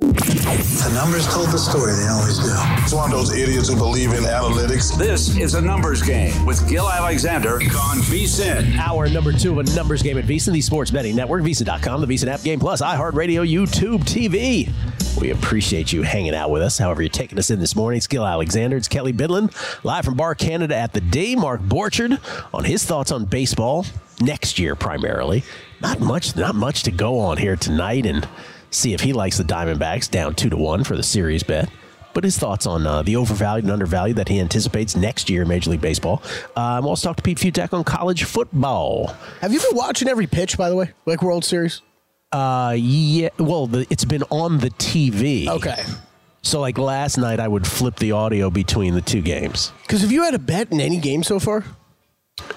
The numbers told the story. They always do. It's one of those idiots who believe in analytics. This is a numbers game with Gill Alexander on VSIN. Hour number two of a numbers game at VSIN, the sports betting network, VSIN.com, the VSIN app, Game Plus, iHeartRadio, YouTube, TV. We appreciate you hanging out with us. However, you're taking us in this morning. It's Gill Alexander. It's Kelley Bydlon, live from Bar Canada at the D. Mark Borchard on his thoughts on baseball next year, primarily. Not much, not much to go on here tonight, and see if he likes the Diamondbacks down two to one for the series bet. But his thoughts on uh, the overvalued and undervalued that he anticipates next year in Major League Baseball. Um, also talk to Pete Fiutak on college football. Have you been watching every pitch, by the way, like World Series? Uh, yeah. Well, the, it's been on the TV. Okay. So, like last night, I would flip the audio between the two games. Because have you had a bet in any game so far?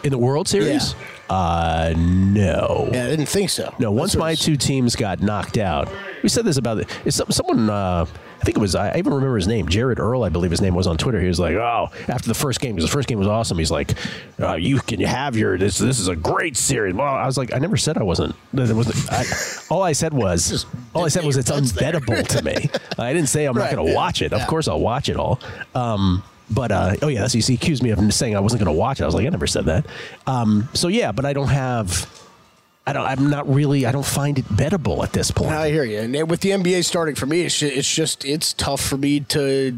In the World Series? Uh, no. Yeah, I didn't think so. No, once my two teams got knocked out, we said this about some- someone. Uh, I think it was. I even remember his name, Jared Earl. I believe his name was on Twitter. He was like, "Oh, after the first game, because the first game was awesome." He's like, uh, "You can have your this. This is a great series." Well, I was like, I never said I wasn't. It wasn't. I, all I said was, all I said was it's unbettable to me. I didn't say I'm Right, not going to yeah, watch it. Of course, I'll watch it all. Um, but uh, oh yeah, that's he accused me of saying I wasn't going to watch it. I was like, I never said that. Um, so yeah, but I don't have. I don't. I'm not really. I don't find it bettable at this point. I hear you. And with the NBA starting for me, it's just, it's just it's tough for me to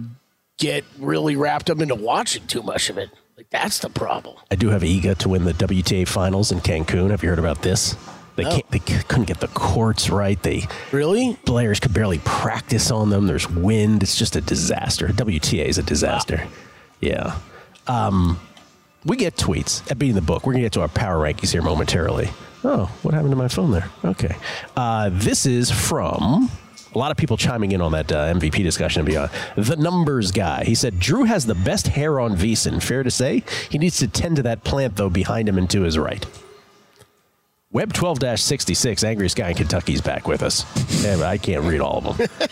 get really wrapped up into watching too much of it. Like that's the problem. I do have Iga to win the WTA finals in Cancun. Have you heard about this? They can't. They couldn't get the courts right. They Really? players could barely practice on them. There's wind. It's just a disaster. WTA is a disaster. Yeah. Um, we get tweets at beating the book. We're gonna get to our power rankings here momentarily. Oh, what happened to my phone there? Okay. Uh, this is from a lot of people chiming in on that uh, MVP discussion and beyond. The numbers guy. He said Drew has the best hair on VSIN. Fair to say. He needs to tend to that plant though behind him and to his right. Web 12 66, angriest guy in Kentucky, is back with us. I can't read all of them.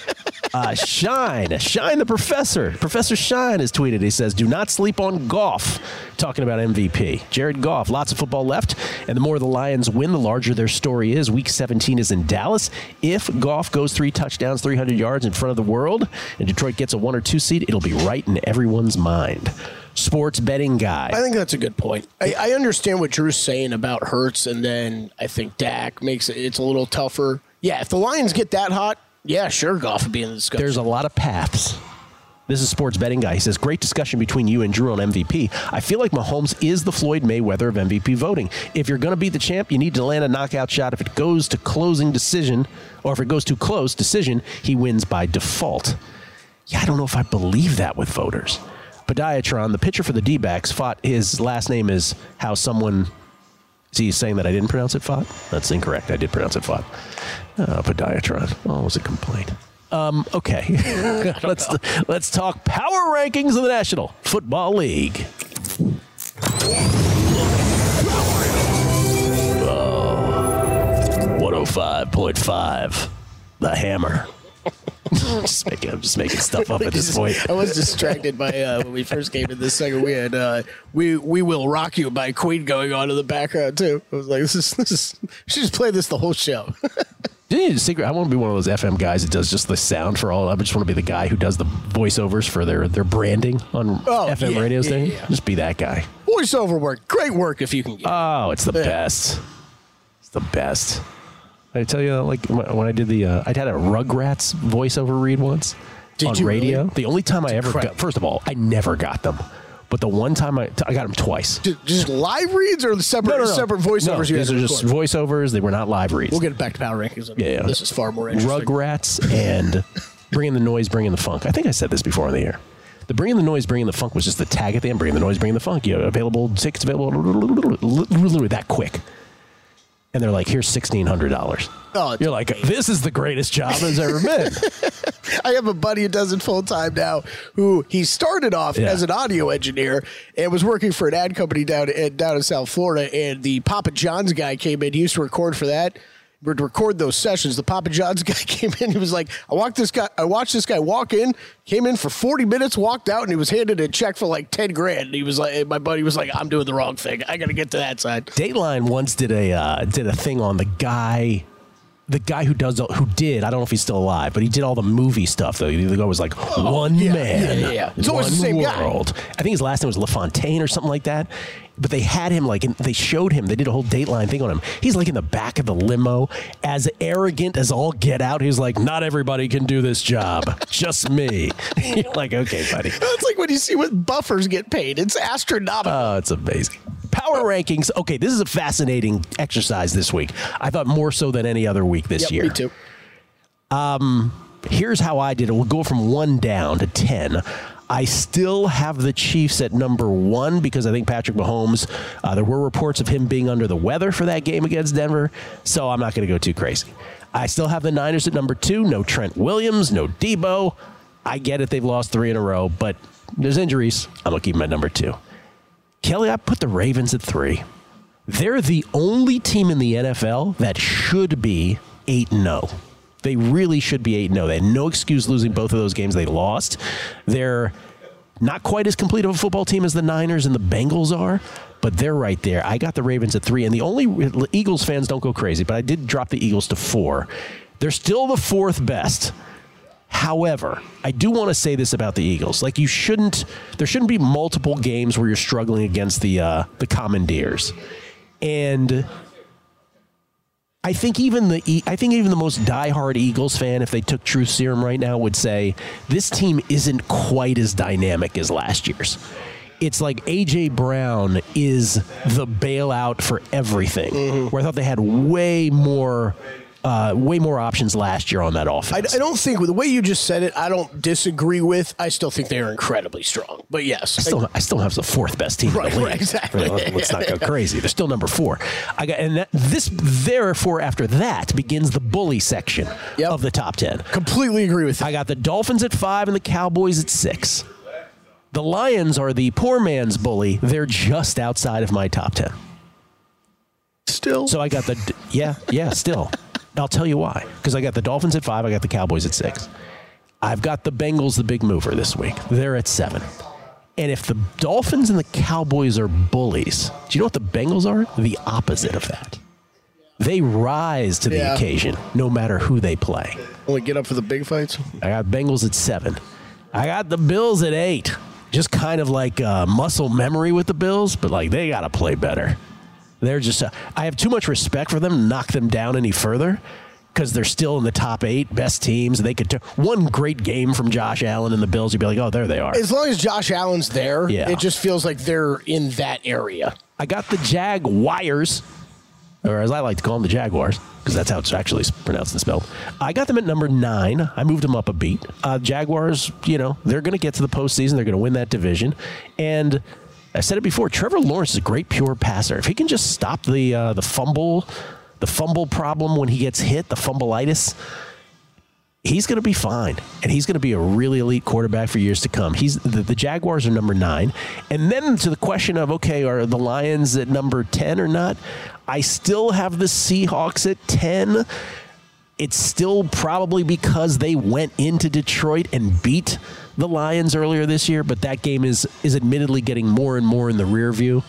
Uh, Shine, Shine the professor. Professor Shine has tweeted. He says, Do not sleep on Goff. Talking about MVP. Jared Goff, lots of football left. And the more the Lions win, the larger their story is. Week 17 is in Dallas. If Goff goes three touchdowns, 300 yards in front of the world, and Detroit gets a one or two seed, it'll be right in everyone's mind. Sports betting guy. I think that's a good point. I, I understand what Drew's saying about Hurts, and then I think Dak makes it. It's a little tougher. Yeah, if the Lions get that hot, yeah, sure, Goff would be in the discussion. There's a lot of paths. This is sports betting guy. He says, "Great discussion between you and Drew on MVP. I feel like Mahomes is the Floyd Mayweather of MVP voting. If you're going to be the champ, you need to land a knockout shot. If it goes to closing decision, or if it goes to close decision, he wins by default. Yeah, I don't know if I believe that with voters. Podiatron, the pitcher for the D-backs, fought. His last name is how someone. Is he saying that I didn't pronounce it fought? That's incorrect. I did pronounce it fought. Uh, podiatron. Always a complaint. Um, okay, let's let's talk power rankings of the National Football League. One hundred five point five, the Hammer. just making, I'm just making stuff up at this point. I was distracted by uh, when we first came to this second. We had uh, "We We Will Rock You" by Queen going on in the background too. I was like, "This is this is." She just played this the whole show. Secret? I want to be one of those FM guys that does just the sound for all. I just want to be the guy who does the voiceovers for their their branding on Oh, FM yeah, radio yeah, station. yeah. Just be that guy. Voiceover work, great work if you can get. it. Oh, it's the best. It's the best. I tell you, like when when I did the, uh, I had a Rugrats voiceover read once. Did on you radio. really? The only time I ever incredible. got, first of all, I never got them. But the one time I, I got them twice. Just, just live reads or the separate separate voiceovers No, you these are just record? voices. They were not live reads. We'll get back to power rankings. Yeah, yeah. This is far more interesting. Rugrats and Bringing the Noise, Bringing the Funk. I think I said this before on the air. The Bringing the Noise, Bringing the Funk was just the tag at the end. Bringing the Noise, Bringing the Funk. You know, available tickets available literally that quick. And they're like, here's sixteen hundred dollars. Oh, You're like, this is the greatest job there's ever been. I have a buddy who does it full time now. Who he started off Yeah. as an audio engineer and was working for an ad company down in, down in South Florida. And the Papa John's guy came in. He used to record for that. Would record those sessions. The Papa John's guy came in. He was like, "I walked this guy. I watched this guy walk in. Came in for forty minutes, walked out, and he was handed a check for like ten grand. And he was like, my buddy was like, "I'm doing the wrong thing. I got to get to that side." Dateline once did a uh, did a thing on the guy, the guy who does who did. I don't know if he's still alive, but he did all the movie stuff. Though the guy was like oh, one yeah, man, yeah, yeah. It's always the same guy. I think his last name was LaFontaine or something like that. But they had him like, in, they showed him. They did a whole Dateline thing on him. He's like in the back of the limo, as arrogant as all get out. He's like, not everybody can do this job, just me. You're like, okay, buddy. It's like when you see what buffers get paid. It's astronomical. Oh, it's amazing. Power rankings. Okay, this is a fascinating exercise this week. I thought more so than any other week this Yep, year. me too. Here's how I did it. We'll go from one down to 10. I still have the Chiefs at number one because I think Patrick Mahomes, uh, there were reports of him being under the weather for that game against Denver, so I'm not going to go too crazy. I still have the Niners at number two. No Trent Williams, no Debo. I get it, they've lost three in a row, but there's injuries. I'm going to keep them at number two. Kelley, I put the Ravens at three. They're the only team in the NFL that should be 8 0. They really should be 8 0. They had no excuse losing both of those games they lost. They're not quite as complete of a football team as the Niners and the Bengals are, but they're right there. I got the Ravens at three, and the only Eagles fans don't go crazy, but I did drop the Eagles to four. They're still the fourth best. However, I do want to say this about the Eagles: like you shouldn't, there shouldn't be multiple games where you're struggling against the uh, the Commandeers, and I think even the I think even the most diehard Eagles fan, if they took Truth Serum right now, would say this team isn't quite as dynamic as last year's. It's like AJ Brown is the bailout for everything. Where I thought they had way more, uh, way more options last year on that I, offense. I don't think with the way you just said it, I don't disagree with. I still think they are incredibly strong. But yes, I still, I still have the fourth best team Right, in the league. right, exactly. Let- Let's not go crazy. They're still number four. I got, and that, this, therefore, after that begins the bully section Yep. of the top ten. completely agree with you. I got the Dolphins at five and the Cowboys at six. The Lions are the poor man's bully. They're just outside of my top ten. Still, So I got the yeah yeah still. I'll tell you why. Because I got the Dolphins at five. I got the Cowboys at six. I've got the Bengals, the big mover this week. They're at seven. And if the Dolphins and the Cowboys are bullies, do you know what the Bengals are? The opposite of that. They rise to the Yeah. occasion no matter who they play. only get up for the big fights. I got Bengals at seven. I got the Bills at eight. Just kind of like uh, muscle memory with the Bills, but like they got to play better. They're just, uh, I have too much respect for them to knock them down any further because they're still in the top eight best teams. They could, turn one great game from Josh Allen and the Bills, you'd be like, oh, there they are. As long as Josh Allen's there, Yeah. it just feels like they're in that area. I got the Jaguars, or as I like to call them, the Jaguars, because that's how it's actually pronounced and spelled. I got them at number nine. I moved them up a beat. Uh, Jaguars, you know, they're going to get to the postseason. They're going to win that division. And I said it before. Trevor Lawrence is a great pure passer. If he can just stop the uh, the fumble, the fumble problem when he gets hit, the fumbleitis he's going to be fine, and he's going to be a really elite quarterback for years to come. He's the, the Jaguars are number nine, and then to the question of okay, are the Lions at number ten or not? I still have the Seahawks at ten. It's still probably because they went into Detroit and beat the Lions earlier this year, but that game is is admittedly getting more and more in the rear view,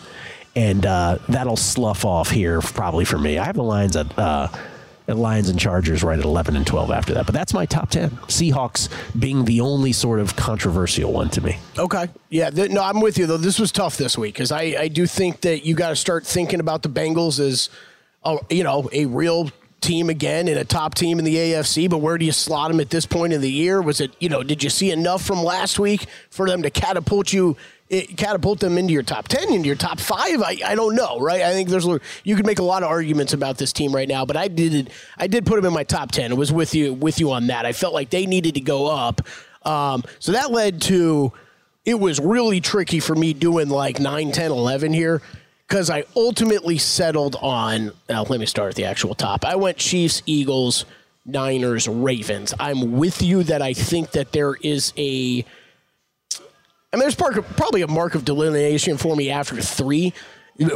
and uh, that'll slough off here probably for me. I have the Lions at. Uh, at Lions and Chargers right at 11 and 12 after that. But that's my top 10. Seahawks being the only sort of controversial one to me. Okay. Yeah. Th- no, I'm with you though. This was tough this week because I, I do think that you got to start thinking about the Bengals as, a, you know, a real team again and a top team in the AFC, but where do you slot them at this point in the year? Was it, you know, did you see enough from last week for them to catapult you, catapult them into your top 10, into your top five? I, I don't know, right? I think there's, you could make a lot of arguments about this team right now, but I did, I did put them in my top 10. It was with you, with you on that. I felt like they needed to go up. Um, so that led to, it was really tricky for me doing like 9, 10, 11 here because I ultimately settled on. Now, let me start at the actual top. I went Chiefs, Eagles, Niners, Ravens. I'm with you that I think that there is a. I mean, there's probably a mark of delineation for me after three,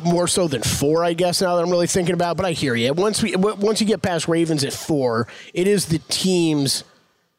more so than four, I guess. Now that I'm really thinking about, it. but I hear you. Once we once you get past Ravens at four, it is the teams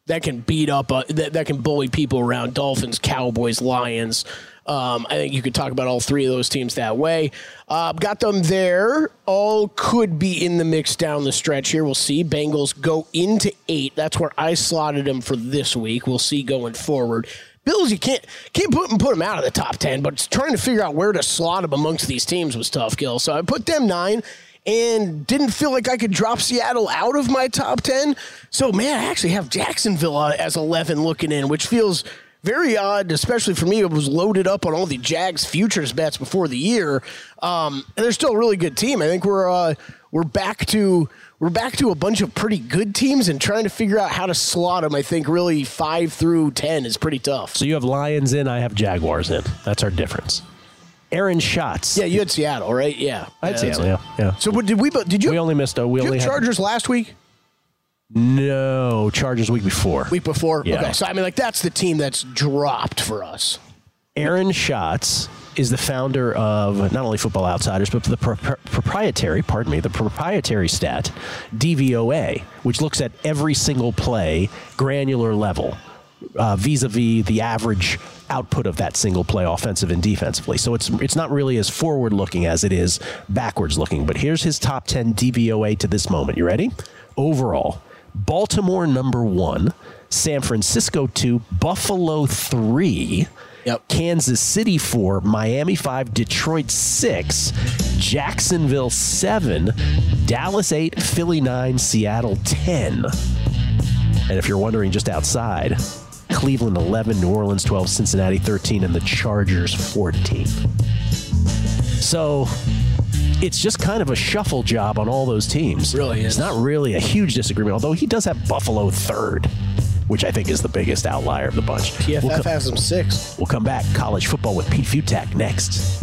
that can beat up, uh, that, that can bully people around. Dolphins, Cowboys, Lions. Um, I think you could talk about all three of those teams that way. Uh, got them there. All could be in the mix down the stretch here. We'll see. Bengals go into eight. That's where I slotted them for this week. We'll see going forward. Bills, you can't can't put them, put them out of the top ten, but trying to figure out where to slot them amongst these teams was tough, Gill. So I put them nine and didn't feel like I could drop Seattle out of my top 10. So, man, I actually have Jacksonville uh, as 11 looking in, which feels very odd, especially for me. It was loaded up on all the Jags futures bets before the year, um, and they're still a really good team. I think we're uh, we're back to we're back to a bunch of pretty good teams, and trying to figure out how to slot them. I think really five through ten is pretty tough. So you have Lions in, I have Jaguars in. That's our difference. Aaron Schatz. Yeah, you had Seattle, right? Yeah, I had yeah, Seattle. Yeah, yeah. So what did we? Did you? We only missed. A, we did only you Chargers last week. No, Chargers week before. Week before. Yeah. Okay, so I mean, like that's the team that's dropped for us. Aaron Schatz is the founder of not only Football Outsiders, but the pro- proprietary, pardon me, the proprietary stat DVOA, which looks at every single play, granular level, uh, vis-a-vis the average output of that single play, offensive and defensively. So it's it's not really as forward-looking as it is backwards-looking. But here's his top 10 DVOA to this moment. You ready? Overall, Baltimore number one, San Francisco two, Buffalo three. Yep. Kansas City 4, Miami 5, Detroit 6, Jacksonville 7, Dallas 8, Philly 9, Seattle 10. And if you're wondering just outside, Cleveland 11, New Orleans 12, Cincinnati 13, and the Chargers 14. So it's just kind of a shuffle job on all those teams. Really is. It's not really a huge disagreement, although he does have Buffalo third, which I think is the biggest outlier of the bunch. PFF we'll has them six. We'll come back. College football with Pete Fiutak next.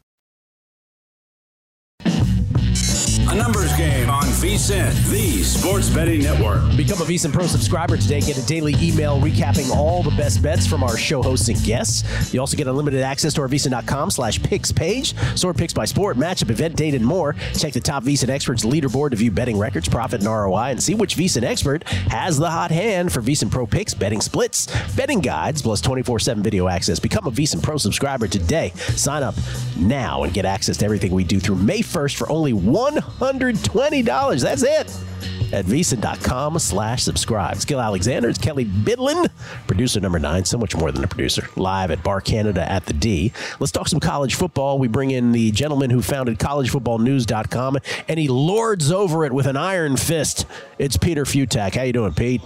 A numbers game on VSIN, the sports betting network. Become a VSIN Pro subscriber today. Get a daily email recapping all the best bets from our show hosts and guests. You also get unlimited access to our VSIN.com slash picks page. Sort picks by sport, matchup, event, date, and more. Check the top VSIN experts leaderboard to view betting records, profit, and ROI, and see which VSIN expert has the hot hand for VSIN Pro picks, betting splits, betting guides, plus 24-7 video access. Become a VSIN Pro subscriber today. Sign up now and get access to everything we do through May 1st for only one $120. That's it at vsin.com slash subscribe. Skill Alexander, it's Kelley Bydlon, producer number nine, so much more than a producer, live at Bar Canada at the D. Let's talk some college football. We bring in the gentleman who founded collegefootballnews.com, and he lords over it with an iron fist. It's Peter Fiutak. How you doing, Pete?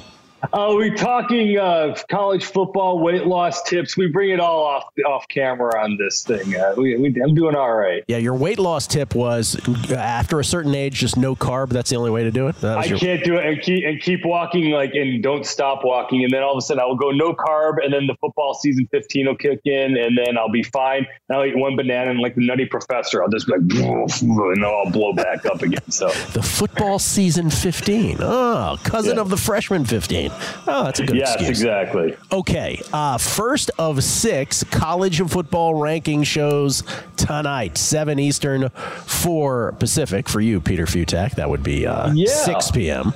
Are we're talking uh, college football weight loss tips? We bring it all off off camera on this thing. Uh, we, we, I'm doing all right. Yeah, your weight loss tip was uh, after a certain age, just no carb. That's the only way to do it. I your- can't do it and keep and keep walking like and don't stop walking, and then all of a sudden I will go no carb, and then the football season 15 will kick in, and then I'll be fine. And I'll eat one banana and like the Nutty Professor, I'll just be like, and then I'll blow back up again. So the football season 15. Oh, cousin Yeah. of the freshman 15. Oh, that's a good yes, excuse. exactly. Okay, uh, first of six college football ranking shows tonight, seven Eastern, four Pacific for you, Peter Fiutak. That would be uh, Yeah. six p.m.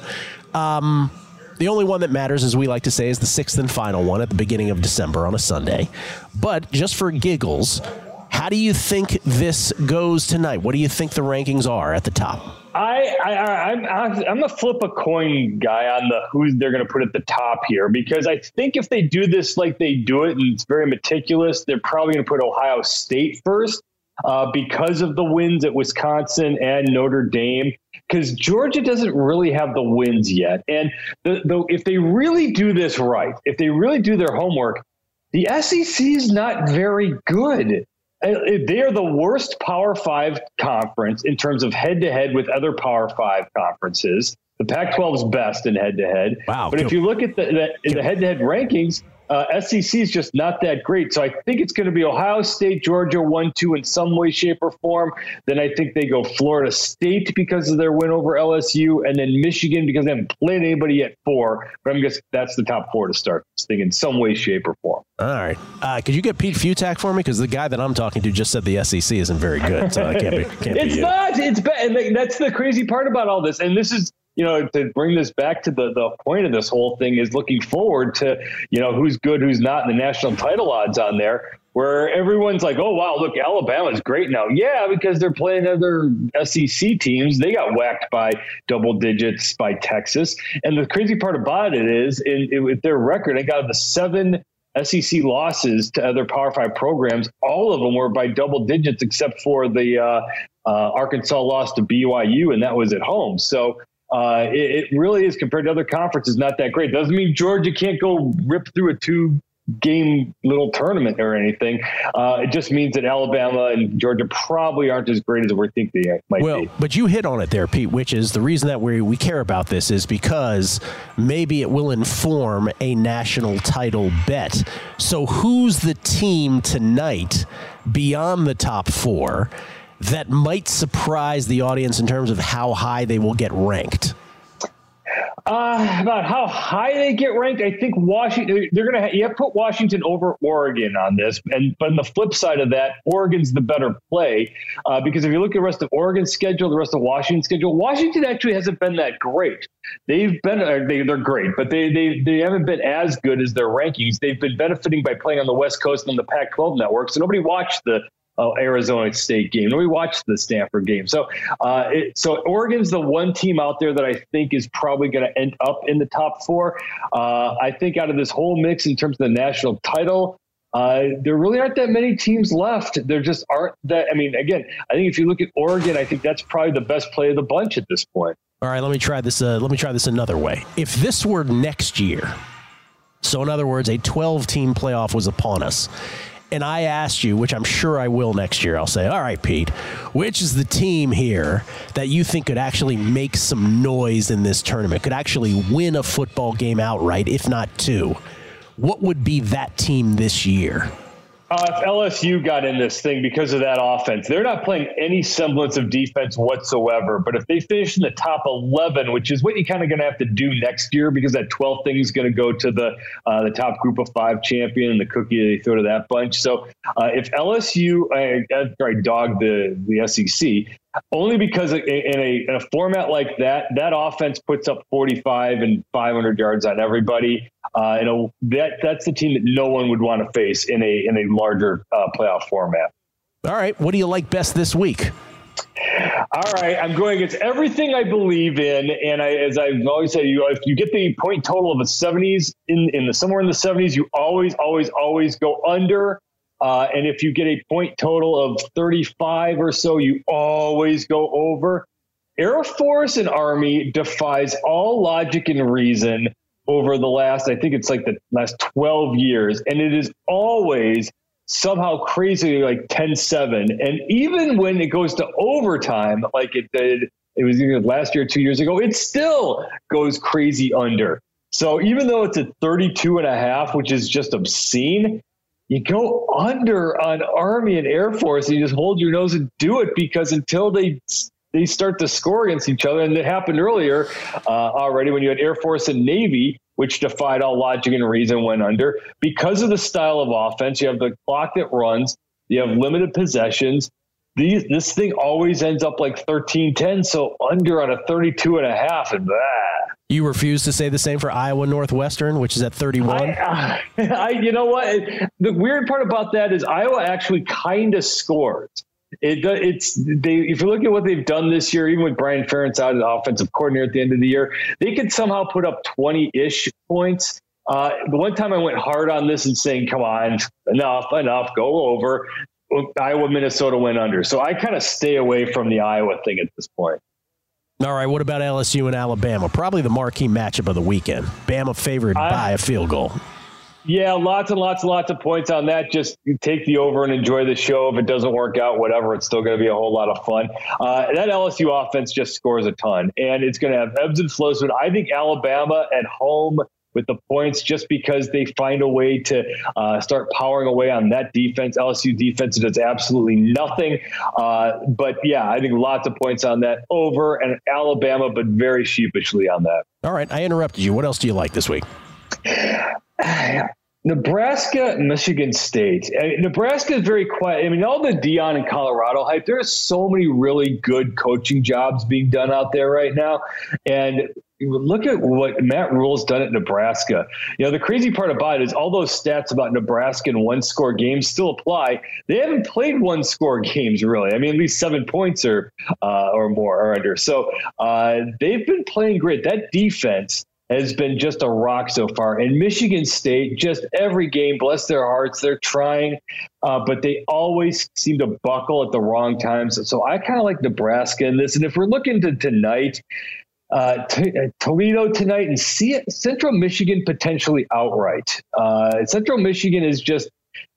Um, the only one that matters, as we like to say, is the sixth and final one at the beginning of December on a Sunday. But just for giggles, how do you think this goes tonight? What do you think the rankings are at the top? I, I, I I'm I'm a flip a coin guy on the who they're going to put at the top here because I think if they do this like they do it and it's very meticulous, they're probably going to put Ohio State first uh, because of the wins at Wisconsin and Notre Dame. Because Georgia doesn't really have the wins yet, and the, the if they really do this right, if they really do their homework, the SEC is not very good. Uh, They are the worst Power Five conference in terms of head to head with other Power Five conferences. The Pac 12 is best in head to head. Wow. But if you look at the, the, the head to head rankings, uh, SEC is just not that great. So I think it's going to be Ohio State, Georgia, 1 2 in some way, shape, or form. Then I think they go Florida State because of their win over LSU, and then Michigan because they haven't played anybody at four. But I'm guessing that's the top four to start this thing in some way, shape, or form. All right. Uh, could you get Pete Fiutak for me? Because the guy that I'm talking to just said the SEC isn't very good. So I can't be, can't be it's you. not. It's bad. And that's the crazy part about all this. And this is, you know, to bring this back to the, the point of this whole thing is looking forward to, you know, who's good, who's not in the national title odds on there, where everyone's like, oh, wow, look, Alabama's great now. Yeah, because they're playing other SEC teams. They got whacked by double digits by Texas. And the crazy part about it is, in, in, with their record, they got the seven SEC losses to other Power Five programs. All of them were by double digits, except for the uh, uh, Arkansas loss to BYU, and that was at home. So uh, it, it really is compared to other conferences not that great. Doesn't mean Georgia can't go rip through a two game little tournament or anything. Uh, it just means that Alabama and Georgia probably aren't as great as we think they might Well, be. but you hit on it there, Pete, which is the reason that we, we care about this is because maybe it will inform a national title bet. So, who's the team tonight beyond the top four that might surprise the audience in terms of how high they will get ranked? Uh, about how high they get ranked, I think Washington. They're gonna. Have to put Washington over Oregon on this, and but on the flip side of that, Oregon's the better play uh, because if you look at the rest of Oregon's schedule, the rest of Washington's schedule, Washington actually hasn't been that great. They've been uh, great, but they they they haven't been as good as their rankings. They've been benefiting by playing on the West Coast and on the Pac-12 network, so nobody watched the uh, Arizona State game. We watched the Stanford game. So, uh, it, so Oregon's the one team out there that I think is probably going to end up in the top four. Uh, I think out of this whole mix in terms of the national title. Uh, there really aren't that many teams left. There just aren't that. I mean, again, I think if you look at Oregon, I think that's probably the best play of the bunch at this point. All right, let me try this. Uh, let me try this another way. If this were next year, so in other words, a 12 team playoff was upon us, and I asked you, which I'm sure I will next year, I'll say, all right, Pete, which is the team here that you think could actually make some noise in this tournament, could actually win a football game outright, if not two? What would be that team this year? Uh, if LSU got in this thing because of that offense, they're not playing any semblance of defense whatsoever. But if they finish in the top 11, which is what you're kind of going to have to do next year because that 12th thing is going to go to the uh, the top group of five champion and the cookie they throw to that bunch. So uh, if LSU, uh, sorry, dog the, the SEC, only because in a, in a format like that, that offense puts up 45 and 500 yards on everybody. Uh, you know that that's the team that no one would want to face in a in a larger uh, playoff format. All right, what do you like best this week? All right, I'm going against everything I believe in, and I, as I've always said, you if you get the point total of a 70s in in the somewhere in the 70s, you always, always, always go under. Uh, and if you get a point total of 35 or so, you always go over. Air Force and Army defies all logic and reason. over the last, I think it's like the last 12 years, and it is always somehow crazy like 10-7 and even when it goes to overtime like it did it was either last year two years ago it still goes crazy under so even though it's at 32 and a half which is just obscene you go under on army and air force and you just hold your nose and do it because until they they start to score against each other and it happened earlier uh, already when you had air force and navy which defied all logic and reason, went under. Because of the style of offense, you have the clock that runs, you have limited possessions. These, this thing always ends up like 13 10, so under on a 32 and a half, and that. You refuse to say the same for Iowa Northwestern, which is at 31. I, I, you know what? The weird part about that is Iowa actually kind of scores. It, it's they. If you look at what they've done this year, even with Brian Ferentz out as offensive coordinator at the end of the year, they could somehow put up twenty-ish points. Uh, the one time I went hard on this and saying, "Come on, enough, enough, go over." Iowa, Minnesota went under, so I kind of stay away from the Iowa thing at this point. All right, what about LSU and Alabama? Probably the marquee matchup of the weekend. Bama favored I, by a field goal. Yeah, lots and lots and lots of points on that. Just take the over and enjoy the show. If it doesn't work out, whatever, it's still going to be a whole lot of fun. Uh, that LSU offense just scores a ton, and it's going to have ebbs and flows. But I think Alabama at home with the points just because they find a way to uh, start powering away on that defense. LSU defense does absolutely nothing. Uh, but yeah, I think lots of points on that over and Alabama, but very sheepishly on that. All right, I interrupted you. What else do you like this week? Nebraska, Michigan State. Nebraska is very quiet. I mean, all the Deion and Colorado hype. There are so many really good coaching jobs being done out there right now, and look at what Matt Rhule's done at Nebraska. You know, the crazy part about it is all those stats about Nebraska and one score games still apply. They haven't played one score games really. I mean, at least seven points or uh, or more or under. So uh, they've been playing great. That defense has been just a rock so far. And Michigan State, just every game, bless their hearts, they're trying, uh, but they always seem to buckle at the wrong times. So I kind of like Nebraska in this. And if we're looking to tonight, uh, t- uh, Toledo tonight and see it, Central Michigan potentially outright. Uh, Central Michigan is just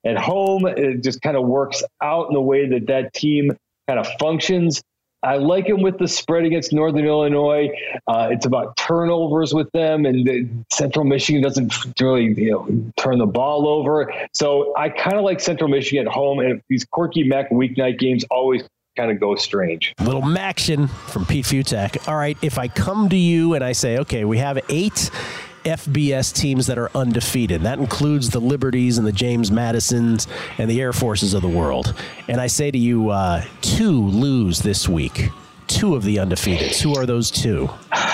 at home. It just kind of works out in the way that that team kind of functions. I like him with the spread against Northern Illinois. Uh, it's about turnovers with them, and Central Michigan doesn't really you know, turn the ball over. So I kind of like Central Michigan at home, and these quirky Mac weeknight games always kind of go strange. Little Maction from Pete Fiutak. All right, if I come to you and I say, okay, we have eight FBS teams that are undefeated. That includes the Liberties and the James Madisons and the Air Forces of the world. And I say to you, uh, two lose this week two of the undefeateds. Who are those two?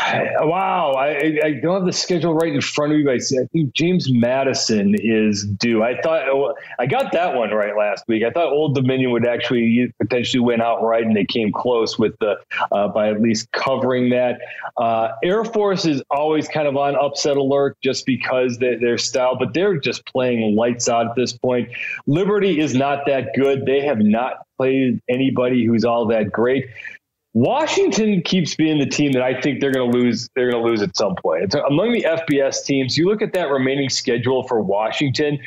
Wow, I, I, don't have the schedule right in front of me, but I think James Madison is due. I thought I got that one right last week. I thought Old Dominion would actually potentially win outright, and they came close with the uh, by at least covering that. Uh, Air Force is always kind of on upset alert just because they, their style, but they're just playing lights out at this point. Liberty is not that good. They have not played anybody who's all that great. Washington keeps being the team that I think they're going to lose. They're going to lose at some point. It's among the FBS teams. You look at that remaining schedule for Washington.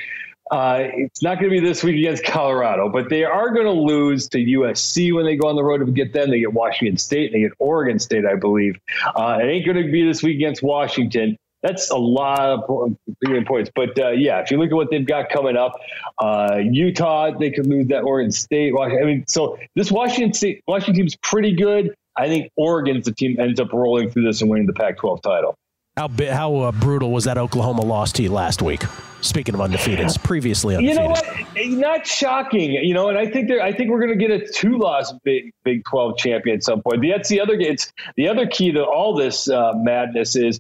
Uh, it's not going to be this week against Colorado, but they are going to lose to USC when they go on the road to get them. They get Washington State, and they get Oregon State, I believe. Uh, it ain't going to be this week against Washington that's a lot of points. But uh, yeah, if you look at what they've got coming up, uh, Utah, they could lose that Oregon State. I mean, so this Washington State, Washington team's pretty good. I think Oregon's the team ends up rolling through this and winning the Pac-12 title. How how uh, brutal was that Oklahoma loss to you last week? Speaking of undefeated, previously undefeated. You know what? Not shocking. You know, and I think I think we're going to get a two-loss Big Big Twelve champion at some point. That's the other. It's the other key to all this uh, madness is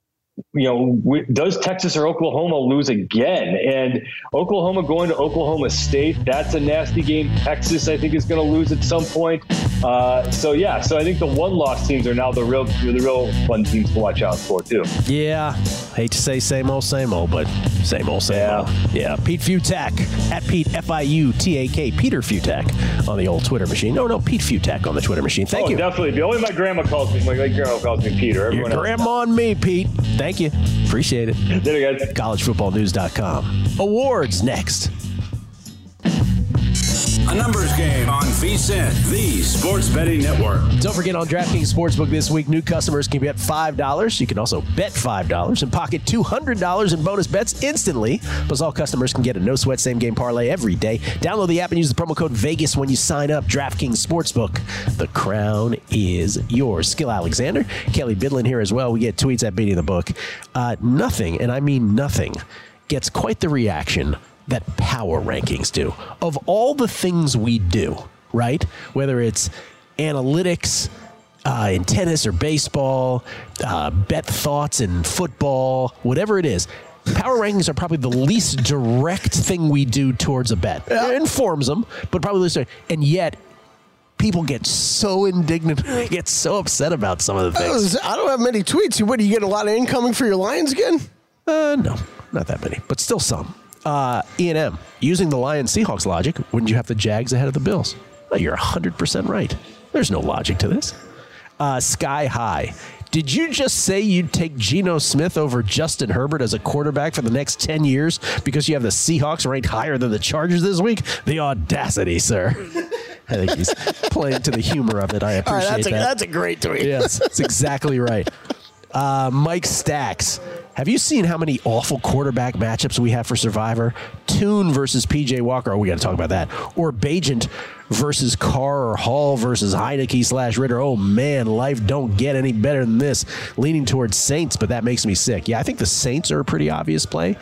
you know, does Texas or Oklahoma lose again? And Oklahoma going to Oklahoma State, that's a nasty game. Texas, I think, is going to lose at some point. Uh, so yeah, so I think the one loss teams are now the real the real fun teams to watch out for too. Yeah, hate to say same old, same old, but same old, same Yeah. old. Yeah, Pete Fiutak at Pete F I U T A K Peter Fiutak on the old Twitter machine. No, no, Pete Fiutak on the Twitter machine. Thank oh, you. definitely. The only my grandma calls me. My grandma calls me Peter. Your Everyone else. grandma and me, Pete. Thank you. Appreciate it. There, guys. collegefootballnews.com. Awards next. A numbers game on VSIN, the sports betting network. Don't forget on DraftKings Sportsbook this week, new customers can bet $5. You can also bet $5 and pocket $200 in bonus bets instantly. Plus, all customers can get a no sweat same game parlay every day. Download the app and use the promo code VEGAS when you sign up. DraftKings Sportsbook. The crown is yours. Skill Alexander, Kelley Bydlon here as well. We get tweets at Beating the Book. Uh, nothing, and I mean nothing, gets quite the reaction that power rankings do. Of all the things we do, right? Whether it's analytics uh, in tennis or baseball, uh, bet thoughts in football, whatever it is. Power rankings are probably the least direct thing we do towards a bet. It informs them, but probably least. direct. And yet, people get so indignant, get so upset about some of the things. I don't have many tweets. What do you get a lot of incoming for your Lions again? Uh, no, not that many, but still some. Uh, E&M, using the Lions Seahawks logic, wouldn't you have the Jags ahead of the Bills? Well, you're 100% right. There's no logic to this. Uh, Sky High. Did you just say you'd take Geno Smith over Justin Herbert as a quarterback for the next 10 years because you have the Seahawks ranked higher than the Chargers this week? The audacity, sir. I think he's playing to the humor of it. I All right, appreciate that's a, that. that's a great tweet. Yes, that's exactly right. Uh, Mike Stacks. Have you seen how many awful quarterback matchups we have for Survivor? Tune versus PJ Walker. Oh, we got to talk about that. Or Bagent versus Carr or Hall versus Heinicke slash Ridder. Oh, man, life don't get any better than this. Leaning towards Saints, but that makes me sick. Yeah, I think the Saints are a pretty obvious play.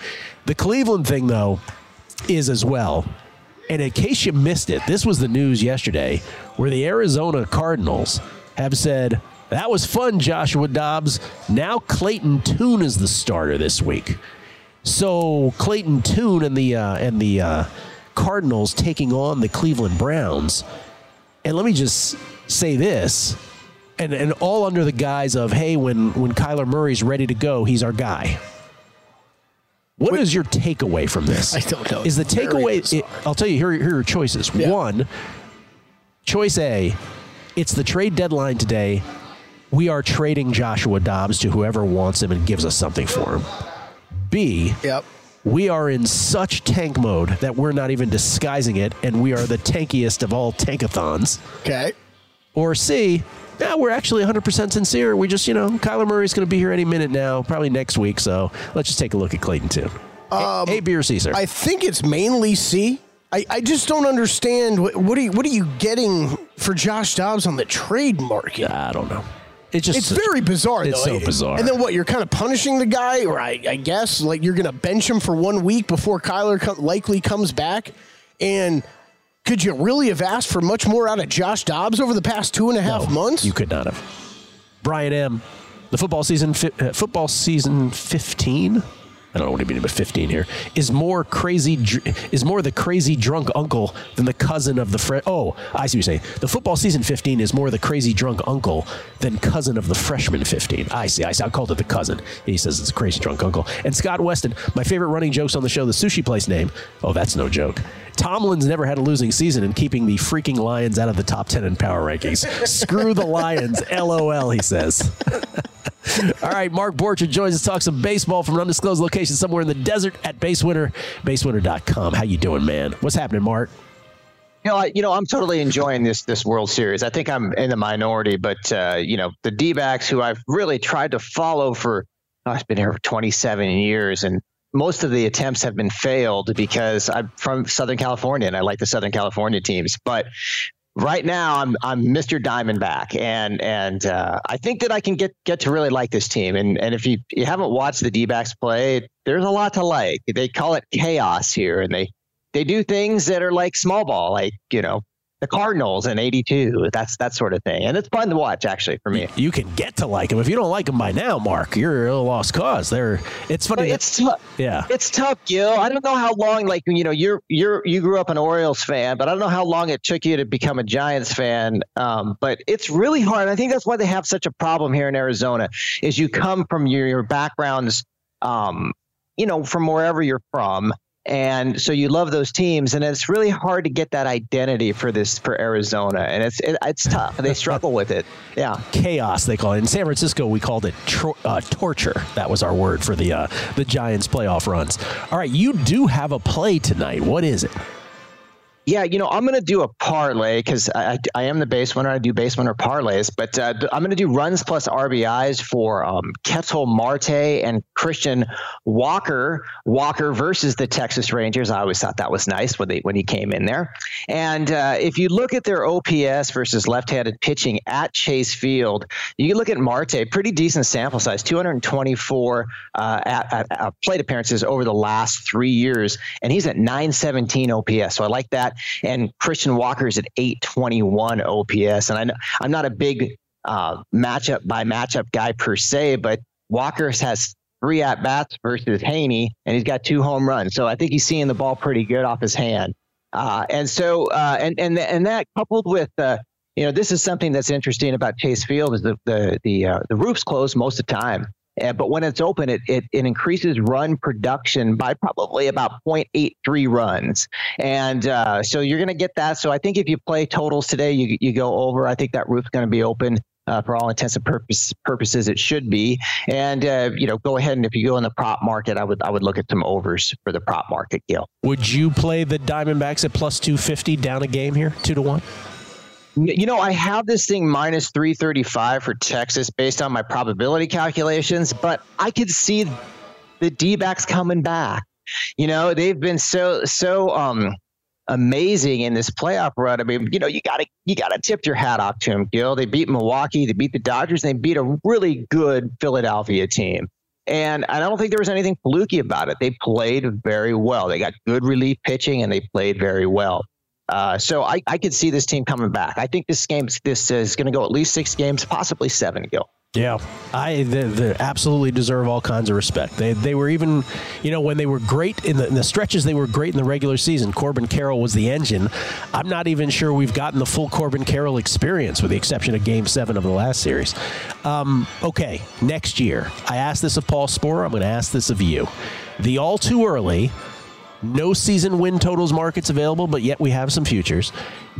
The Cleveland thing, though, is as well. And in case you missed it, this was the news yesterday where the Arizona Cardinals have said, that was fun, Joshua Dobbs. Now Clayton Tune is the starter this week. So Clayton Tune and the uh, and the uh, Cardinals taking on the Cleveland Browns. And let me just say this, and, and all under the guise of, hey, when when Kyler Murray's ready to go, he's our guy. What is your takeaway from this? I don't know. Is the takeaway? it- I'll tell you. Here, here are your choices. Yeah. One, choice A, it's the trade deadline today. We are trading Joshua Dobbs to whoever wants him and gives us something for him. B, Yep. we are in such tank mode that we're not even disguising it, and we are the tankiest of all tankathons. Okay. Or C, yeah, we're actually 100% sincere. We just, you know, Kyler Murray's going to be here any minute now, probably next week. So let's just take a look at Clayton too. Um, a, A, B, or C, sir? I think it's mainly C. I, I just don't understand what, what are you what are you getting for Josh Dobbs on the trade market? I don't know. It's just It's very bizarre. It's though. so bizarre. And then what? You're kind of punishing the guy, or I, I guess like you're going to bench him for one week before Kyler co- likely comes back. And could you really have asked for much more out of Josh Dobbs over the past two and a half No, months? You could not have. Brian M. The football season, fi- uh, football season fifteen. I don't know what you mean, but fifteen here is more crazy. Is more the crazy drunk uncle than the cousin of the fre- Oh, I see what you're saying. The football season fifteen is more the crazy drunk uncle than cousin of the freshman fifteen. I see. I see. I called it the cousin. He says it's crazy drunk uncle. And Scott Weston, my favorite running jokes on the show, the sushi place name. Oh, that's no joke. Tomlin's never had a losing season in keeping the freaking Lions out of the top 10 in power rankings. Screw the Lions. LOL, he says. All right, Mark Borchard joins us to talk some baseball from an undisclosed location somewhere in the desert at Basewinner, basewinner.com. How you doing, man? What's happening, Mark? You know, I, you know, I'm totally enjoying this this World Series. I think I'm in the minority, but uh, you know, the D-backs who I've really tried to follow for, oh, I've been here for 27 years, and most of the attempts have been failed because I'm from Southern California and I like the Southern California teams. But right now, I'm I'm Mr. Diamondback, and and uh, I think that I can get get to really like this team. And and if you you haven't watched the D-backs play, there's a lot to like. They call it chaos here, and they they do things that are like small ball, like you know, the Cardinals in '82. That's that sort of thing, and it's fun to watch actually for me. You can get to like them if you don't like them by now, Mark. You're a lost cause. They're it's funny. But it's tough. yeah, It's tough, Gill. I don't know how long, like you know, you're you're you grew up an Orioles fan, but I don't know how long it took you to become a Giants fan. Um, but it's really hard. I think that's why they have such a problem here in Arizona. Is you come from your your backgrounds, um, you know, from wherever you're from, and so you love those teams, and it's really hard to get that identity for this for Arizona, and it's it, it's tough. They struggle with it. Yeah. chaos they call it. In San Francisco, we called it tro- uh, torture. That was our word for the uh, the Giants playoff runs. All right, you do have a play tonight. What is it? Yeah, you know, I'm going to do a parlay because I, I, am the base winner. I do base winner parlays, but uh, I'm going to do runs plus RBIs for um, Ketel Marte and Christian Walker. Walker versus the Texas Rangers. I always thought that was nice when they when he came in there. And uh, if you look at their OPS versus left-handed pitching at Chase Field, you look at Marte. Pretty decent sample size, 224 uh, at, at, at plate appearances over the last three years, and he's at 917 OPS. So I like that. And Christian Walker's at 821 OPS. And I know, I'm not a big uh, matchup by matchup guy per se, but Walker has three at bats versus Heaney, and he's got two home runs. So I think he's seeing the ball pretty good off his hand. Uh, and so, uh, and and and that coupled with, uh, you know, this is something that's interesting about Chase Field is the the the uh, the roof's closed most of the time. Uh, but when it's open, it, it, it increases run production by probably about 0.83 runs. And uh, so you're going to get that. So I think if you play totals today, you, you go over. I think that roof's going to be open. Uh, for all intents and purpose, purposes, it should be. And uh, you know, go ahead and if you go in the prop market, I would I would look at some overs for the prop market, Gill. Would you play the Diamondbacks at plus two fifty down a game here, two to one? You know, I have this thing minus 335 for Texas based on my probability calculations, but I could see the D backs coming back. You know, they've been so, so, um, amazing in this playoff run. I mean, you know, you gotta you gotta tip your hat off to them, Gill. They beat Milwaukee, they beat the Dodgers, they beat a really good Philadelphia team. And I don't think there was anything fluky about it. They played very well. They got good relief pitching and they played very well. Uh, so I, I could see this team coming back. I think this game this is going to go at least six games, possibly seven. Gill. Yeah, I they, they absolutely deserve all kinds of respect. They they were even, you know, when they were great in the, in the stretches, they were great in the regular season. Corbin Carroll was the engine. I'm not even sure we've gotten the full Corbin Carroll experience, with the exception of Game Seven of the last series. Um, okay, next year, I asked this of Paul Sporer. I'm going to ask this of you. The all too early no season win totals markets available, but yet we have some futures.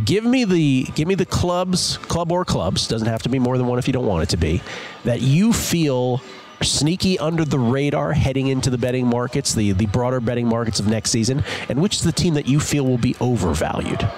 Give me the give me the clubs, club or clubs, doesn't have to be more than one if you don't want it to be, that you feel sneaky under the radar heading into the betting markets, the the broader betting markets of next season, and which is the team that you feel will be overvalued.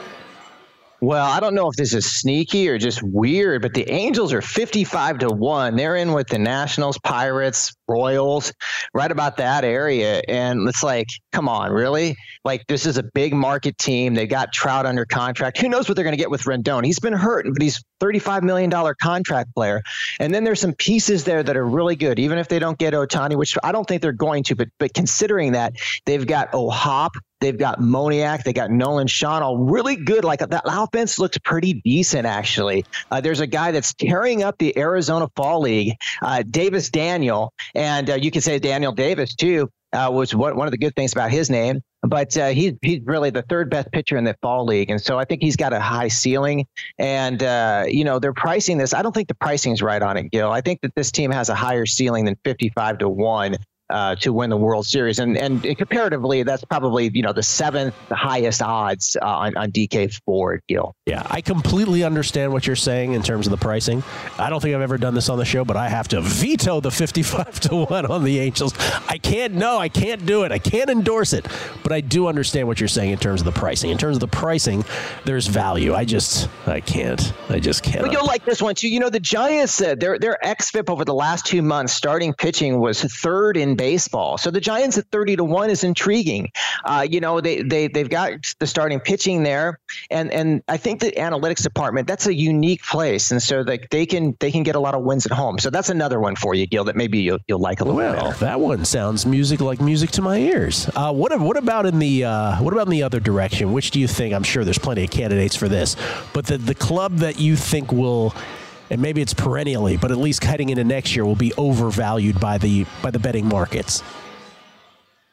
Well, I don't know if this is sneaky or just weird, but the Angels are 55 to 1. They're in with the Nationals, Pirates, Royals, right about that area. And it's like, come on, really? Like, this is a big market team. They got Trout under contract. Who knows what they're going to get with Rendon? He's been hurt, but he's $35 million contract player. And then there's some pieces there that are really good, even if they don't get Ohtani, which I don't think they're going to. But, but considering that, they've got O'Hoppe, They've got Moniak. They got Nolan Schanuel, all really good. Like that offense looks pretty decent, actually. Uh, there's a guy that's tearing up the Arizona Fall League, uh, Davis Daniel, and uh, you can say Daniel Davis too. Uh, was one, one of the good things about his name, but uh, he's he's really the third best pitcher in the fall league, and so I think he's got a high ceiling. And uh, you know they're pricing this. I don't think the pricing's right on it, Gill. I think that this team has a higher ceiling than fifty-five to one uh, to win the World Series, and and comparatively, that's probably you know the seventh highest odds uh, on, on DK Ford deal. Yeah, I completely understand what you're saying in terms of the pricing. I don't think I've ever done this on the show, but I have to veto the 55 to one on the Angels. I can't. No, I can't do it. I can't endorse it, but I do understand what you're saying in terms of the pricing. In terms of the pricing, there's value. I just I can't. I just can't. But you'll like this one too. You know, the Giants said their their xFIP over the last two months, starting pitching was third in baseball. So the Giants at 30 to 1 is intriguing. Uh, you know, they, they, they've got the starting pitching there. And, and I think the analytics department, that's a unique place. And so like they can, they can get a lot of wins at home. So that's another one for you, Gill, that maybe you'll, you'll like a little bit. well, better. that one sounds music like music to my ears. Uh, what, what about in the, uh, what about in the other direction? Which do you think, I'm sure there's plenty of candidates for this, but the, the club that you think will, and maybe it's perennially, but at least heading into next year will be overvalued by the by the betting markets.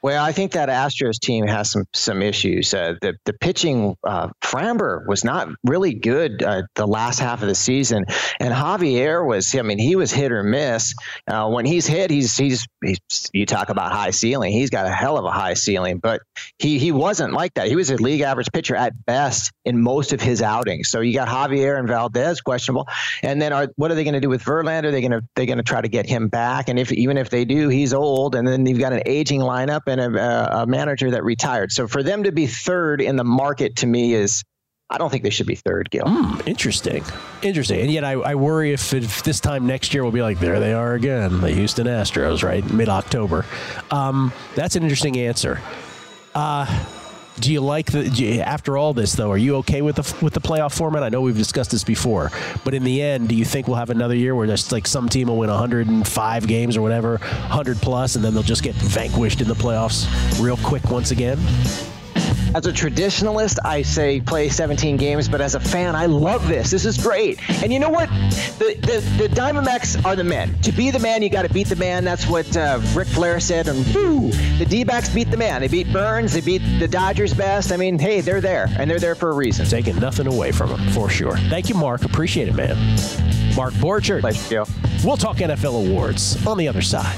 Well, I think that Astros team has some some issues. Uh, the the pitching, uh, Framber was not really good uh, the last half of the season, and Javier was. I mean, he was hit or miss. Uh, when he's hit, he's, he's he's you talk about high ceiling. He's got a hell of a high ceiling, but he he wasn't like that. He was a league average pitcher at best in most of his outings. So you got Javier and Valdez questionable, and then are, what are they going to do with Verlander? Are they going to they going to try to get him back? And if even if they do, he's old, and then you've got an aging lineup and a, a, manager that retired. So for them to be third in the market to me is, I don't think they should be third, Gill. Mm, interesting. Interesting. And yet I, I worry if, if, this time next year we'll be like, there they are again, the Houston Astros, right? Mid October. Um, that's an interesting answer. Uh, do you like the you, after all this though? Are you okay with the with the playoff format? I know we've discussed this before, but in the end, do you think we'll have another year where there's like some team will win 105 games or whatever, 100 plus, and then they'll just get vanquished in the playoffs real quick once again? As a traditionalist, I say play 17 games, but as a fan, I love this. This is great. And you know what? The the, the Diamondbacks are the men. To be the man, you got to beat the man. That's what uh, Ric Flair said. And woo, the D-backs beat the man. They beat Burnes, They beat the Dodgers best. I mean, hey, they're there, and they're there for a reason. Taking nothing away from them, for sure. Thank you, Mark. Appreciate it, man. Mark Borchard. Pleasure, We'll talk NFL awards on the other side.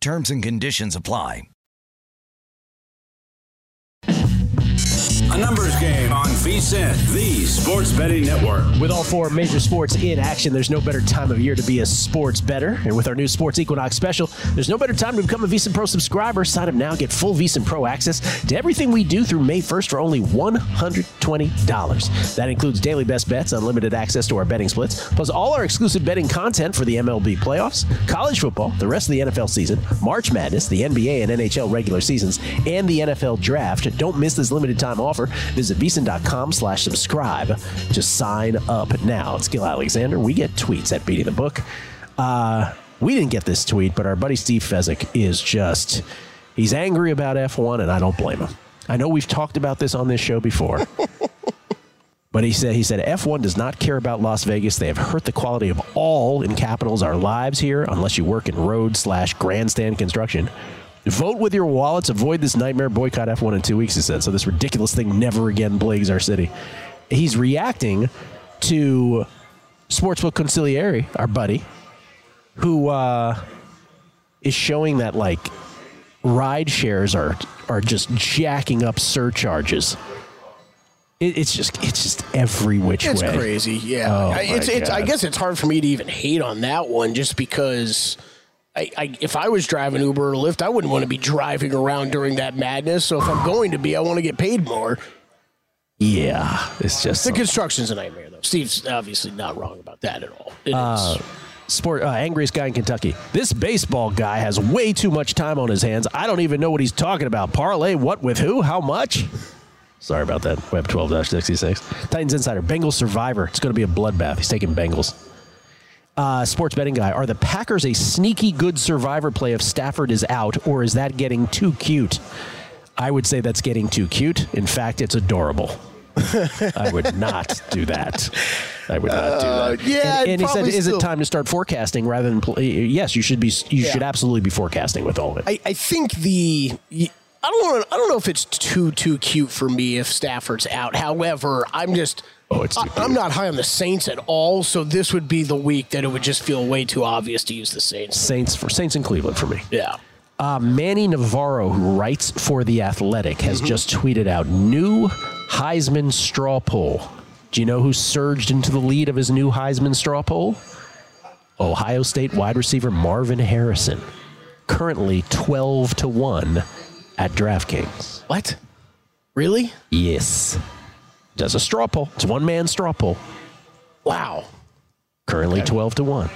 Terms and conditions apply. A numbers game on VSIN, the Sports Betting Network. With all four major sports in action, there's no bettor time of year to be a sports better. And with our new Sports Equinox special, there's no better time to become a VSIN Pro subscriber. Sign up now, get full VSIN Pro access to everything we do through May 1st for only $120. That includes daily best bets, unlimited access to our betting splits, plus all our exclusive betting content for the MLB playoffs, college football, the rest of the NFL season, March Madness, the NBA and NHL regular seasons, and the NFL draft. Don't miss this limited time offer. Visit VSIN.com slash subscribe Just sign up now. It's Gill Alexander. We get tweets at Beating the Book. Uh, we didn't get this tweet, but our buddy Steve Fezzik is just, he's angry about F1, and I don't blame him. I know we've talked about this on this show before. But he said he said F1 does not care about Las Vegas. They have hurt the quality of all in capitals our lives here, unless you work in road slash grandstand construction. Vote with your wallets. Avoid this nightmare. Boycott F1 in two weeks, he said. So this ridiculous thing never again plagues our city. He's reacting to Sportsbook Conciliary, our buddy, who uh, is showing that like ride shares are are just jacking up surcharges. It, it's just it's just every which It's way. It's crazy, yeah. Oh, I- it's, it's, I guess it's hard for me to even hate on that one, just because. I, I, if I was driving Uber or Lyft, I wouldn't want to be driving around during that madness. So if I'm going to be, I want to get paid more. Yeah, it's just The construction's a nightmare, though. Steve's obviously not wrong about that at all. It is. Uh, sport uh, angriest guy in Kentucky. This baseball guy has way too much time on his hands. I don't even know what he's talking about. Parlay what with who? How much? Sorry about that. Web 12 66. Titans Insider. Bengals Survivor. It's going to be a bloodbath. He's taking Bengals. Uh, sports betting guy, are the Packers a sneaky good survivor play if Stafford is out, or is that getting too cute? I would say that's getting too cute. In fact, it's adorable. I would not do that. I would not do that. yeah, and, and he said, "Is still- it time to start forecasting rather than play? Yes, you should be. You Yeah. should absolutely be forecasting with all of it. I, I think the I don't want I don't know if it's too too cute for me if Stafford's out. However, I'm just Oh, it's I, I'm not high on the Saints at all, so this would be the week that it would just feel way too obvious to use the Saints. Saints for Saints in Cleveland for me. Yeah. Uh, Manny Navarro, who writes for The Athletic, has just tweeted out new Heisman straw poll. Do you know who surged into the lead of his new Heisman straw poll? Ohio State wide receiver Marvin Harrison, currently 12 to 1 at DraftKings. What? Really? Yes. Does a straw poll. It's one man straw poll. Wow. Currently 12 to 1.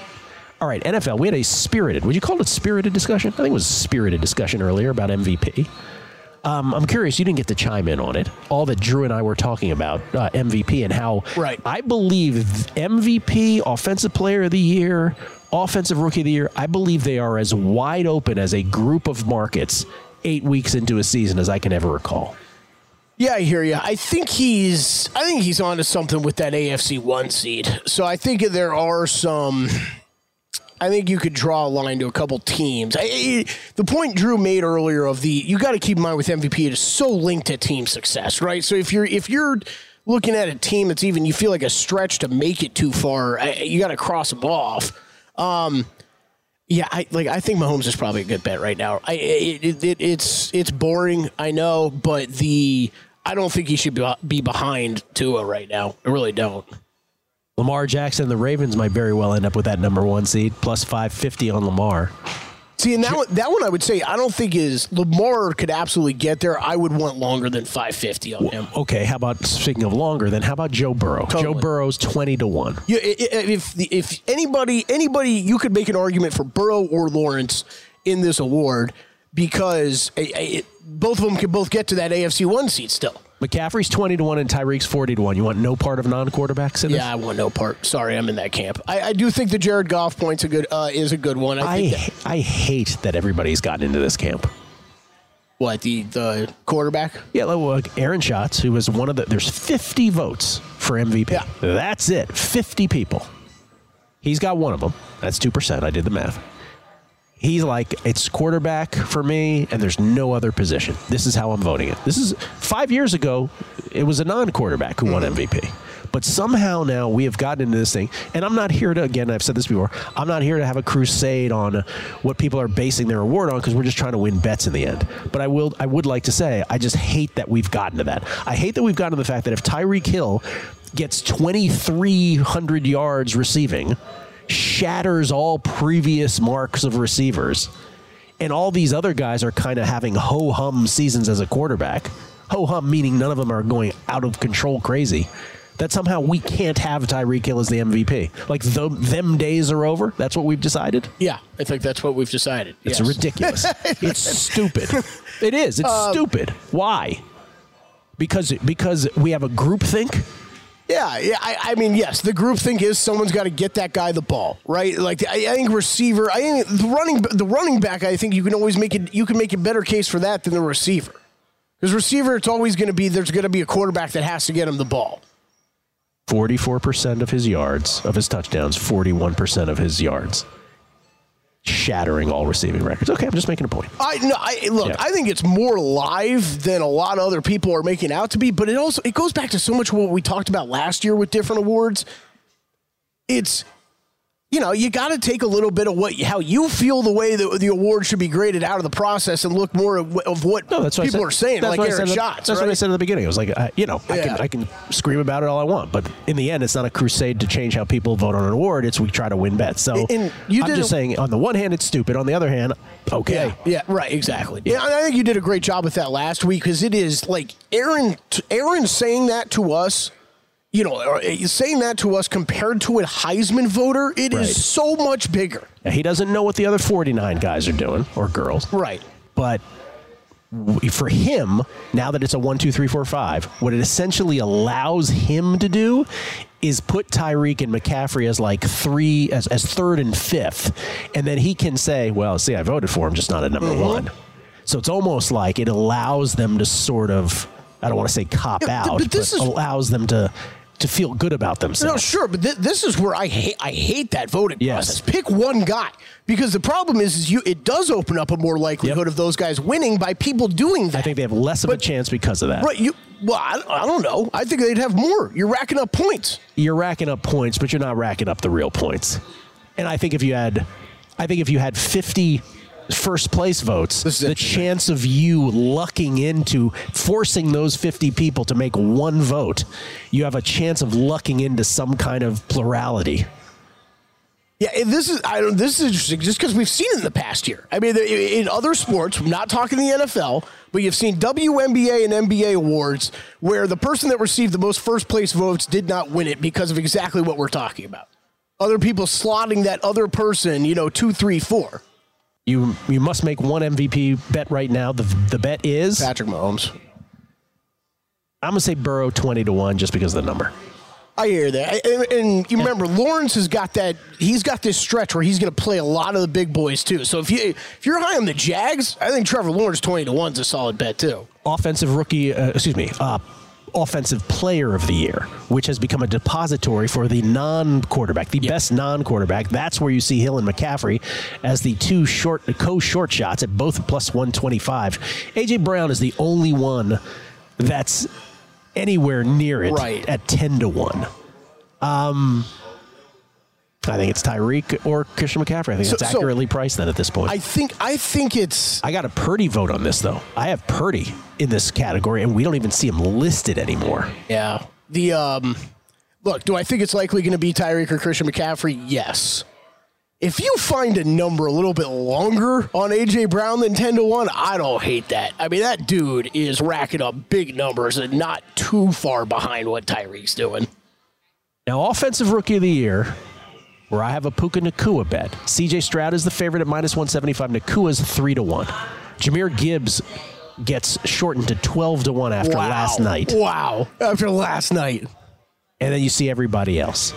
All right, NFL. We had a spirited, would you call it spirited discussion? I think it was a spirited discussion earlier about MVP. Um, I'm curious, you didn't get to chime in on it. All that Drew and I were talking about uh, MVP and how Right. I believe MVP, Offensive Player of the Year, Offensive Rookie of the Year, I believe they are as wide open as a group of markets eight weeks into a season as I can ever recall. Yeah, I hear you. I think he's I think he's onto something with that AFC one seed. So I think there are some. I think you could draw a line to a couple teams. I, the point Drew made earlier of the you got to keep in mind with MVP it is so linked to team success, right? So if you're if you're looking at a team that's even you feel like a stretch to make it too far, you got to cross them off. Um, yeah, I like. I think Mahomes is probably a good bet right now. I it, it, it, it's it's boring, I know, but the I don't think he should be, be behind Tua right now. I really don't. Lamar Jackson and the Ravens might very well end up with that number one seed, plus 550 on Lamar. See, and that one, that one I would say I don't think is Lamar could absolutely get there. I would want longer than five fifty on him. Okay, how about speaking of longer? Then how about Joe Burrow? Joe Burrow's twenty to one. Yeah, i- i- if if anybody anybody you could make an argument for Burrow or Lawrence in this award because eh, it, both of them can both get to that AFC one seat still. McCaffrey's twenty to one and Tyreek's forty to one. You want no part of non-quarterbacks in this? Yeah, I want no part. Sorry, I'm in that camp. I, I do think the Jared Goff point's a good uh, is a good one. I, I think that, I hate that everybody's gotten into this camp. what the the quarterback. Yeah, like Aaron Schatz, who was one of the. There's 50 votes for MVP. Yeah. That's it. 50 people. He's got one of them. That's two percent. I did the math. He's like, it's quarterback for me, and there's no other position. This is how I'm voting it. This is five years ago. It was a non-quarterback who won mm-hmm. MVP. But somehow now we have gotten into this thing, and I'm not here to again. I've said this before. I'm not here to have a crusade on what people are basing their award on because we're just trying to win bets in the end. But I will. I would like to say I just hate that we've gotten to that. I hate that we've gotten to the fact that if Tyreek Hill gets 2,300 yards receiving, shatters all previous marks of receivers, and all these other guys are kind of having ho hum seasons as a quarterback. Ho hum meaning none of them are going out of control crazy. That somehow we can't have Tyreek Hill as the MVP. Like the, them days are over. That's what we've decided. Yeah, I think that's what we've decided. It's yes. ridiculous. it's stupid. It is. It's Um, stupid. Why? Because because we have a group think. Yeah, yeah. I, I mean, yes, the group think is someone's got to get that guy the ball, right? Like I, I think receiver. I think the running the running back. I think you can always make it. You can make a better case for that than the receiver. Because receiver, it's always going to be there's going to be a quarterback that has to get him the ball. Forty-four percent of his yards, of his touchdowns, forty-one percent of his yards, shattering all receiving records. Okay, I'm just making a point. I no, I look. Yeah. I think it's more live than a lot of other people are making out to be. But it also it goes back to so much what we talked about last year with different awards. It's you know you got to take a little bit of what how you feel the way that the award should be graded out of the process and look more of, of what No, that's what people are saying. That's like Aaron Schatz. That's right? what I said at the beginning. I was like, uh, you know, I can I can scream about it all I want, but in the end, it's not a crusade to change how people vote on an award. It's we try to win bets. So And you I'm just a- saying, on the one hand, it's stupid. On the other hand, okay. Yeah, yeah, right, exactly. Yeah, and I think you did a great job with that last week because it is like Aaron. Aaron saying that to us, you know, uh, saying that to us compared to a Heisman voter, it is Right. so much bigger. Now, he doesn't know what the other 49 guys are doing or girls. Right. But for him, now that it's a one, two, three, four, five, what it essentially allows him to do is put Tyreek and McCaffrey as like three, as, as third and fifth. And then he can say, well, see, I voted for him, just not at number one. So it's almost like it allows them to sort of, I don't want to say cop Yeah, out, but this but is- allows them to to feel good about themselves. No, sure, but th- this is where I hate I hate that voting Yes. process. Pick one guy because the problem is, is you it does open up a more likelihood Yep. of those guys winning by people doing that. I think they have less of a chance because of that. right. You well, I, I don't know. I think they'd have more. You're racking up points. You're racking up points, but you're not racking up the real points. And I think if you had, I think if you had 50 first place votes, the chance of you lucking into forcing those 50 people to make one vote, you have a chance of lucking into some kind of plurality. Yeah, and this is I don't. This is interesting just because we've seen it in the past year. I mean, in other sports, I'm not talking the NFL, but you've seen WNBA and NBA awards where the person that received the most first place votes did not win it because of exactly what we're talking about. Other people slotting that other person, you know, two, three, four. You you must make one MVP bet right now. The the bet is Patrick Mahomes. I'm gonna say Burrow 20 to one just because of the number. I hear that, and, and you remember Lawrence has got that. He's got this stretch where he's going to play a lot of the big boys too. So if you if you're high on the Jags, I think Trevor Lawrence twenty to one's a solid bet too. offensive rookie, uh, excuse me, uh, offensive player of the year, which has become a depository for the non-quarterback, the best non-quarterback. That's where you see Hill and McCaffrey as the two short co-short shots at both plus 125. AJ Brown is the only one that's anywhere near it Right. at 10 to 1. Um I think it's Tyreek or Christian McCaffrey. I think So- it's so- accurately priced then at this point. I think I think it's I got a Purdy vote on this though. I have Purdy in this category, and we don't even see him listed anymore. Yeah. The um look, do I think it's likely going to be Tyreek or Christian McCaffrey? Yes. If you find a number a little bit longer on AJ Brown than 10 to 1, I don't hate that. I mean, that dude is racking up big numbers and not too far behind what Tyreek's doing. Now, offensive rookie of the year, where I have a Puka Nacua bet. CJ Stroud is the favorite at minus 175. Nacua's 3 to 1. Jahmyr Gibbs gets shortened to 12 to 1 after Wow. last night. Wow. After last night. And then you see everybody else.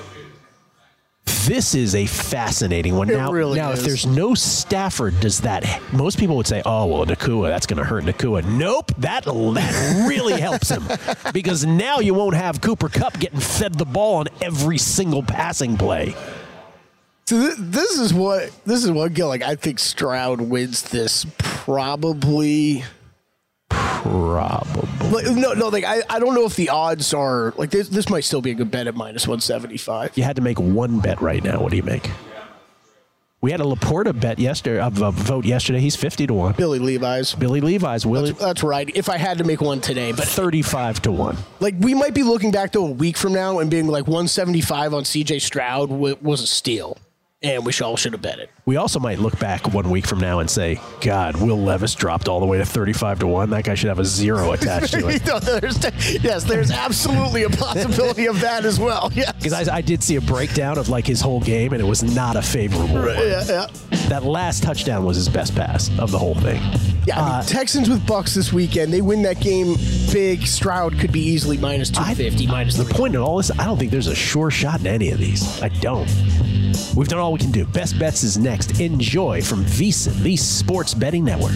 This is a fascinating one. It now, really now is. if there's no Stafford, does that? Most people would say, "Oh, well, Nacua, that's going to hurt Nacua." Nope, that that really helps him because now you won't have Cooper Kupp getting fed the ball on every single passing play. So th- this is what this is what Gill like. I think Stroud wins this probably. Probably. Like, no, no. Like I, I don't know if the odds are like this. This might still be a good bet at minus one seventy five. You had to make one bet right now. What do you make? We had a LaPorta bet yesterday, of a vote yesterday. He's fifty to one. Billy Levis. Billy Levis, Willie, That's right. If I had to make one today, but thirty-five to one. like we might be looking back to a week from now and being like one seventy five on C.J. Stroud was a steal, and we should all should have bet it. We also might look back one week from now and say, God, Will Levis dropped all the way to 35 to 1. That guy should have a zero attached to it. No, there's, yes, there's absolutely a possibility of that as well. Yes. Because I, I did see a breakdown of like his whole game, and it was not a favorable one. Yeah, yeah. That last touchdown was his best pass of the whole thing. Yeah, I mean, uh, Texans with Bucs this weekend. They win that game big. Stroud could be easily minus 250, minus The the point in all this, I don't think there's a sure shot in any of these. I don't. We've done all we can do. Best bets is next. Enjoy from VSiN, the Sports Betting Network.